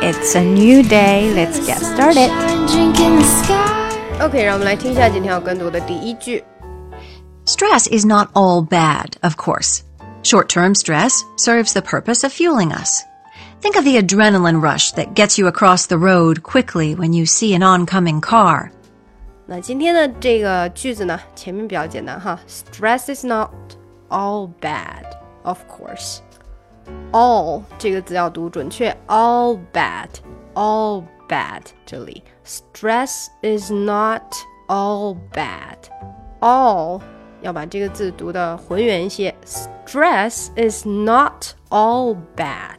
It's a new day. Let's get started. OK，让我们来听一下今天要跟读的第一句。Stress is not all bad, of course. Short term stress serves the purpose of fueling us. Think of the adrenaline rush that gets you across the road quickly when you see an oncoming car. 那今天的这个句子呢，前面比较简单哈。Stress is not all bad, of course. all 这个字要读准确，all bad, all bad。这里 stress is not all bad, all 要把这个字读的浑圆一些，stress is not all bad。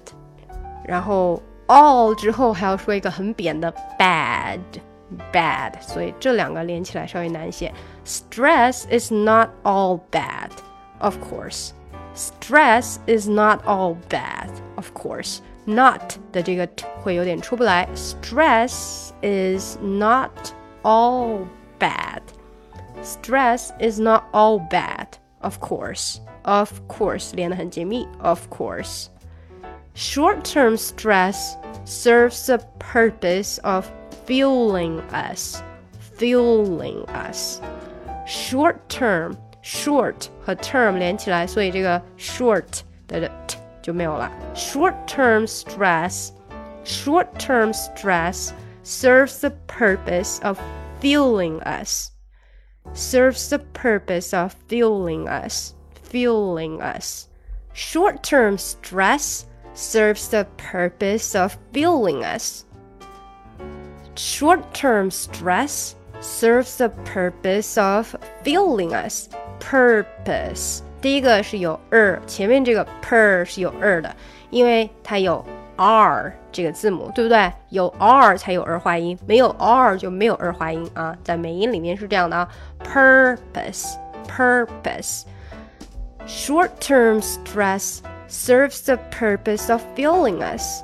然后 all 之后还要说一个很扁的 bad。bad，所以这两个连起来稍微难一些。Stress is not all bad, of course. Stress is not all bad, of course. Not 的这个 t 会有点出不来。Stress is not all bad. Stress is not all bad, of course. Of course 连得很紧密。Of course. Short-term stress serves the purpose of fueling us, fueling us. Short term short 和 term 连起来，所以这个 short 的 t 就没有了。Short term stress, short term stress serves the purpose of fueling us. Serves the purpose of fueling us, fueling us. Short term stress serves the purpose of fueling us. Short term stress serves the purpose of fueling us. Purpose 第一个是有 er，前面这个 per 是有 er 的，因为它有 r 这个字母，对不对？有 r 才有儿化音，没有 r 就没有儿化音啊，在美音里面是这样的啊。Purpose, purpose. Short-term stress serves the purpose of fueling us.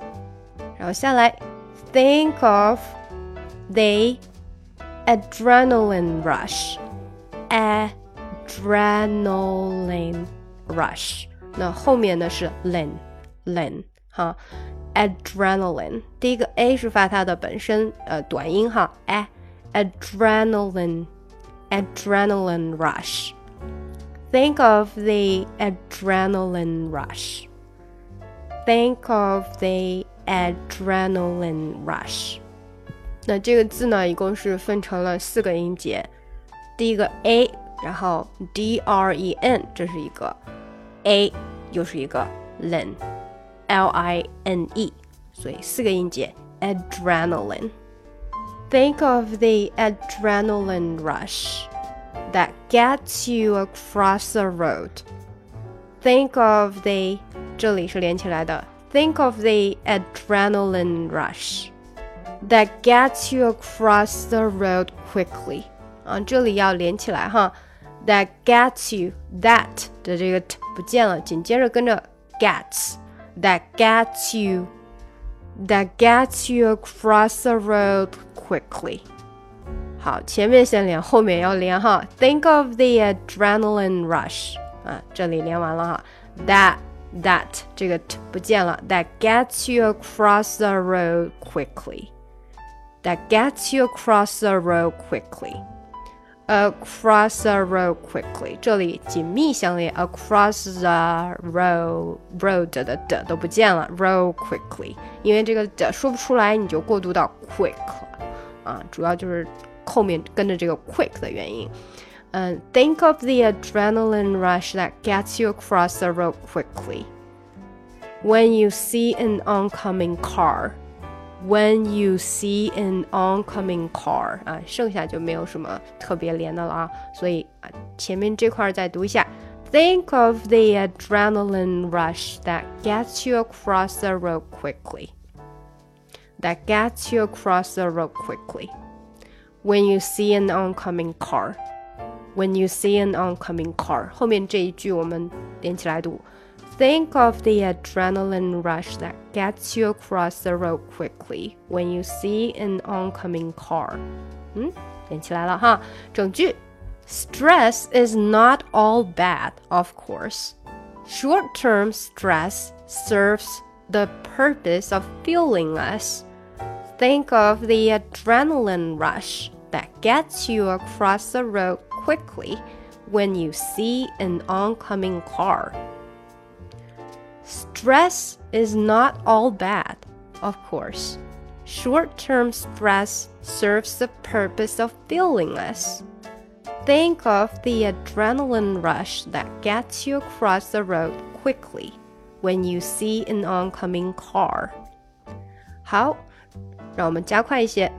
然后下来，think of the adrenaline rush, adrenaline rush。那后面呢是 len len 哈，adrenaline 第一个 a 是发它的本身呃短音哈，a adrenaline adrenaline rush。Think of the adrenaline rush. Think of the adrenaline rush. 那这个字呢，一共是分成了四个音节。第一个 a， 然后 d r e n，这是一个 a，又是一个 len，l i n e，所以四个音节 adrenaline。Think of the adrenaline rush that gets you across the road. Think of the 这里是连起来的。Think of the adrenaline rush that gets you across the road quickly 啊，这里要连起来哈。 That gets you that 的这个 t 不见了，紧接着跟着 gets that gets you that gets you across the road quickly。好，前面先连，后面要连哈。Think of the adrenaline rush 啊，这里连完了哈。That that 这个 t 不见了，that gets you across the road quickly。that gets you across the road quickly. Across the road quickly，这里紧密相连。Across the road road 的的都不见了，road quickly，因为这个的说不出来，你就过渡到 quick 了啊，主要就是后面跟着这个 quick 的原因。嗯，think of the adrenaline rush that gets you across the road quickly when you see an oncoming car when you see an oncoming car 啊，剩下就没有什么特别连的了啊，所以啊，前面这块再读一下。Think of the adrenaline rush that gets you across the road quickly. That gets you across the road quickly. When you see an oncoming car. When you see an oncoming car. 后面这一句我们连起来读。 Think of the adrenaline rush that gets you across the road quickly when you see an oncoming car. 嗯，连起来了哈。整句：Stress is not all bad, of course. Short-term stress serves the purpose of fueling us. Think of the adrenaline rush that gets you across the road quickly when you see an oncoming car. Stress is not all bad, of course. Short term stress serves the purpose of fueling us. Think of the adrenaline rush that gets you across the road quickly when you see an oncoming car. 好，让我们加快一些。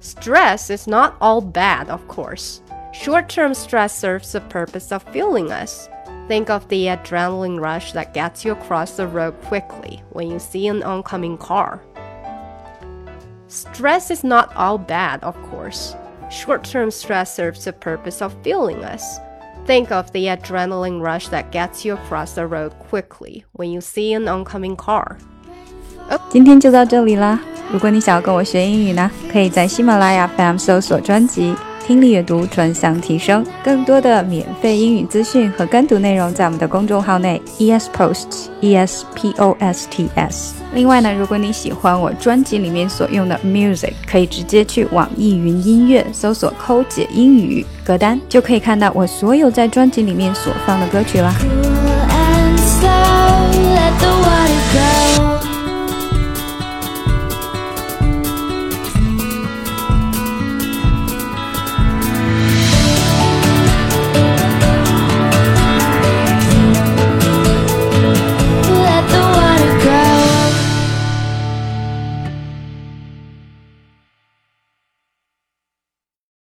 Stress is not all bad, of course. Short-term stress serves the purpose of fueling us. Think of the adrenaline rush that gets you across the road quickly when you see an oncoming car. Stress is not all bad, of course. Short term stress serves the purpose of fueling us. Think of the adrenaline rush that gets you across the road quickly when you see an oncoming car. 今天就到这里啦！如果你想要跟我学英语呢，可以在喜马拉雅 FM 搜索专辑 听力阅读专项提升，更多的免费英语资讯和跟读内容在我们的公众号内，ES posts E S P O S T S。另外呢，如果你喜欢我专辑里面所用的 music，可以直接去网易云音乐搜索“抠姐英语”歌单，就可以看到我所有在专辑里面所放的歌曲啦。Cool and slow, let the water go.